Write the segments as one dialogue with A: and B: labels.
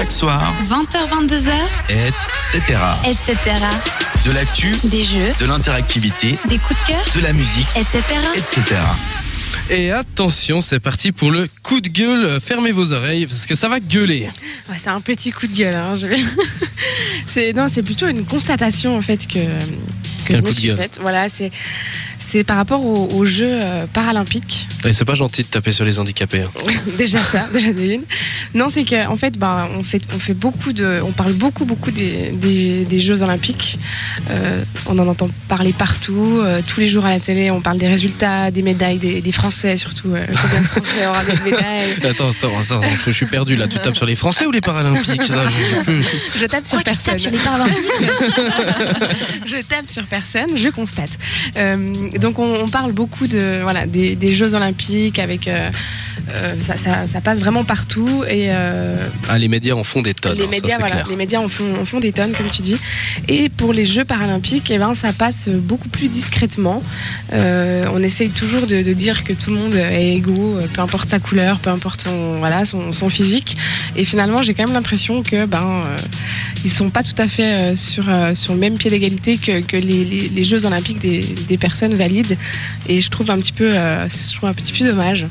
A: chaque soir,
B: 20h22h,
A: etc.
B: etc.
A: De l'actu,
B: Des jeux,
A: de l'interactivité,
B: des coups de cœur,
A: de la musique,
B: etc.
A: etc.
C: Et attention, c'est parti pour le coup de gueule. Fermez vos oreilles parce que ça va gueuler.
D: Ouais, c'est un petit coup de gueule. Hein, je... c'est non, c'est plutôt une constatation en fait que que je
C: coup
D: me
C: de
D: suis
C: gueule.
D: faite. Voilà, c'est c'est par rapport aux, aux Jeux euh, paralympiques.
C: Et c'est pas gentil de taper sur les handicapés. hein.
D: déjà ça, déjà de une. Non, c'est que en fait, ben, on fait on fait beaucoup de, on parle beaucoup beaucoup des, des, des Jeux olympiques. Euh, on en entend parler partout, euh, tous les jours à la télé. On parle des résultats, des médailles, des, des Français surtout. Euh, combien de Français aura des médailles
C: Attends, attends, attends, je suis perdu là. Tu tapes sur les Français ou les Paralympiques? Là, je.
D: Je tape sur personne.
B: sur les paralympiques.
D: je tape sur personne, je constate. Euh, donc on, on parle beaucoup de voilà des, des Jeux Olympiques avec euh, ça, ça, ça passe vraiment partout et euh,
C: Ah, les médias en font des tonnes.
D: les
C: hein,
D: médias
C: c'est
D: voilà
C: clair.
D: les médias en font, en font des tonnes comme tu dis et pour les Jeux Paralympiques eh ben ça passe beaucoup plus discrètement. Euh, on essaye toujours de, de dire que tout le monde est égaux, peu importe sa couleur, peu importe son voilà son, son physique et finalement j'ai quand même l'impression que ben ils sont pas tout à fait sur, sur le même pied d'égalité que, que les, les- les Jeux olympiques des, des personnes valides. Et je trouve un petit peu, je trouve un petit peu dommage.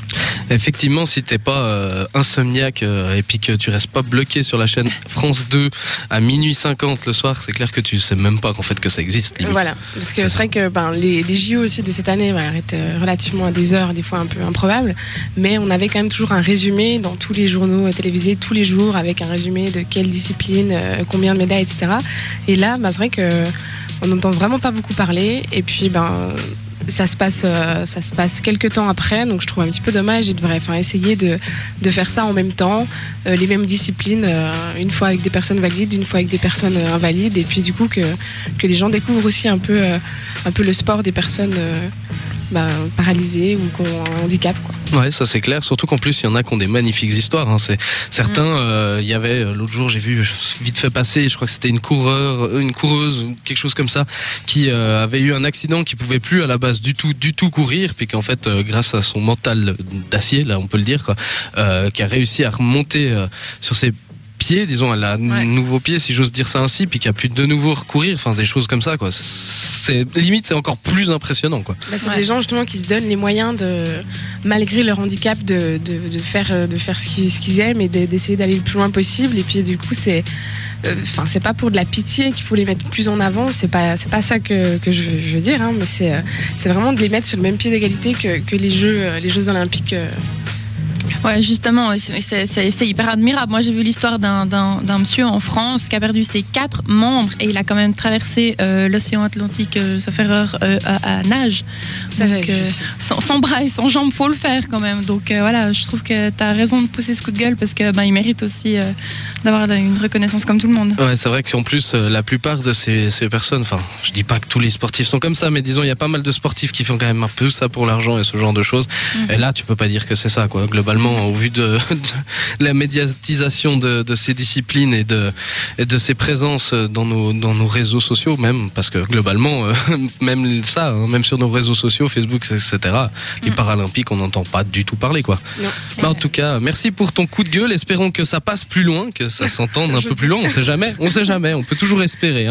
C: Effectivement, si t'es pas euh, insomniaque euh, et puis que tu restes pas bloqué sur la chaîne France 2 à minuit 50 le soir, c'est clair que tu sais même pas qu'en fait que ça existe. limite.
D: Voilà, parce que
C: C'est
D: vrai que ben, les, les JO aussi de cette année voilà, étaient relativement à des heures, des fois un peu improbables, mais on avait quand même toujours un résumé dans tous les journaux euh, télévisés tous les jours avec un résumé de quelle discipline, euh, combien de médailles, etc. Et là, ben, c'est vrai que on n'entend vraiment pas beaucoup parler, et puis ben ça se passe, euh, ça se passe quelques temps après, donc je trouve un petit peu dommage. Ils devraient enfin, essayer de, de faire ça en même temps, euh, les mêmes disciplines, euh, une fois avec des personnes valides, une fois avec des personnes invalides, et puis du coup que, que les gens découvrent aussi un peu, un peu le sport des personnes bah, paralysées ou qui ont un handicap. Quoi.
C: Ouais, ça c'est clair. Surtout qu'en plus, il y en a qui ont des magnifiques histoires. Hein. C'est certains. euh, Il y avait euh, l'autre jour, j'ai vu vite fait passer. Je crois que c'était une coureur, une coureuse, ou quelque chose comme ça, qui euh, avait eu un accident, qui pouvait plus à la base du tout, du tout courir, puis qu'en fait, euh, grâce à son mental d'acier, là, on peut le dire, quoi, euh, qui a réussi à remonter euh, sur ses pieds, disons, elle a un nouveau pied, si j'ose dire ça ainsi, puis qui a pu de nouveau recourir. Enfin, des choses comme ça, quoi. C'est limite, c'est encore plus impressionnant, quoi.
D: Bah, c'est des gens justement qui se donnent les moyens de, malgré leur handicap, de, de, de faire, euh, de faire ce qu'ils ce qu'ils aiment et de- d'essayer d'aller le plus loin possible. Et puis du coup, c'est, euh, enfin, c'est pas pour de la pitié qu'il faut les mettre plus en avant. C'est pas, c'est pas ça que, que je, veux- je veux dire. hein, mais c'est, euh, c'est vraiment de les mettre sur le même pied d'égalité que, que les jeux, les Jeux Olympiques. euh.
E: Ouais, justement, c'est- hyper admirable. Moi, j'ai vu l'histoire d'un- d'un d'un monsieur en France qui a perdu ses quatre membres et il a quand même traversé euh, l'océan Atlantique, euh, sauf erreur, euh, à, à nage. Donc, euh, sans, sans bras et sans jambes, faut le faire quand même. Donc euh, voilà, je trouve que tu as raison de pousser ce coup de gueule parce que ben, il mérite aussi euh, d'avoir une reconnaissance comme tout le monde.
C: Ouais, c'est vrai qu'en plus, la plupart de ces, ces personnes, enfin, je dis pas que tous les sportifs sont comme ça, mais disons, il y a pas mal de sportifs qui font quand même un peu ça pour l'argent et ce genre de choses.
E: Mhm.
C: Et là, tu peux pas dire que c'est ça, quoi. Globalement, au vu de, de la médiatisation de, de ces disciplines et de, et de ces présences dans nos, dans nos réseaux sociaux, même, parce que globalement, euh, même ça, hein, même sur nos réseaux sociaux, Facebook, etc., les
E: Mhm.
C: Paralympiques, on n'entend pas du tout parler, quoi. Bah, en tout cas, merci pour ton coup de gueule. Espérons que ça passe plus loin, que ça s'entende un peu plus loin. On sait jamais. On sait jamais. On peut toujours espérer. Hein.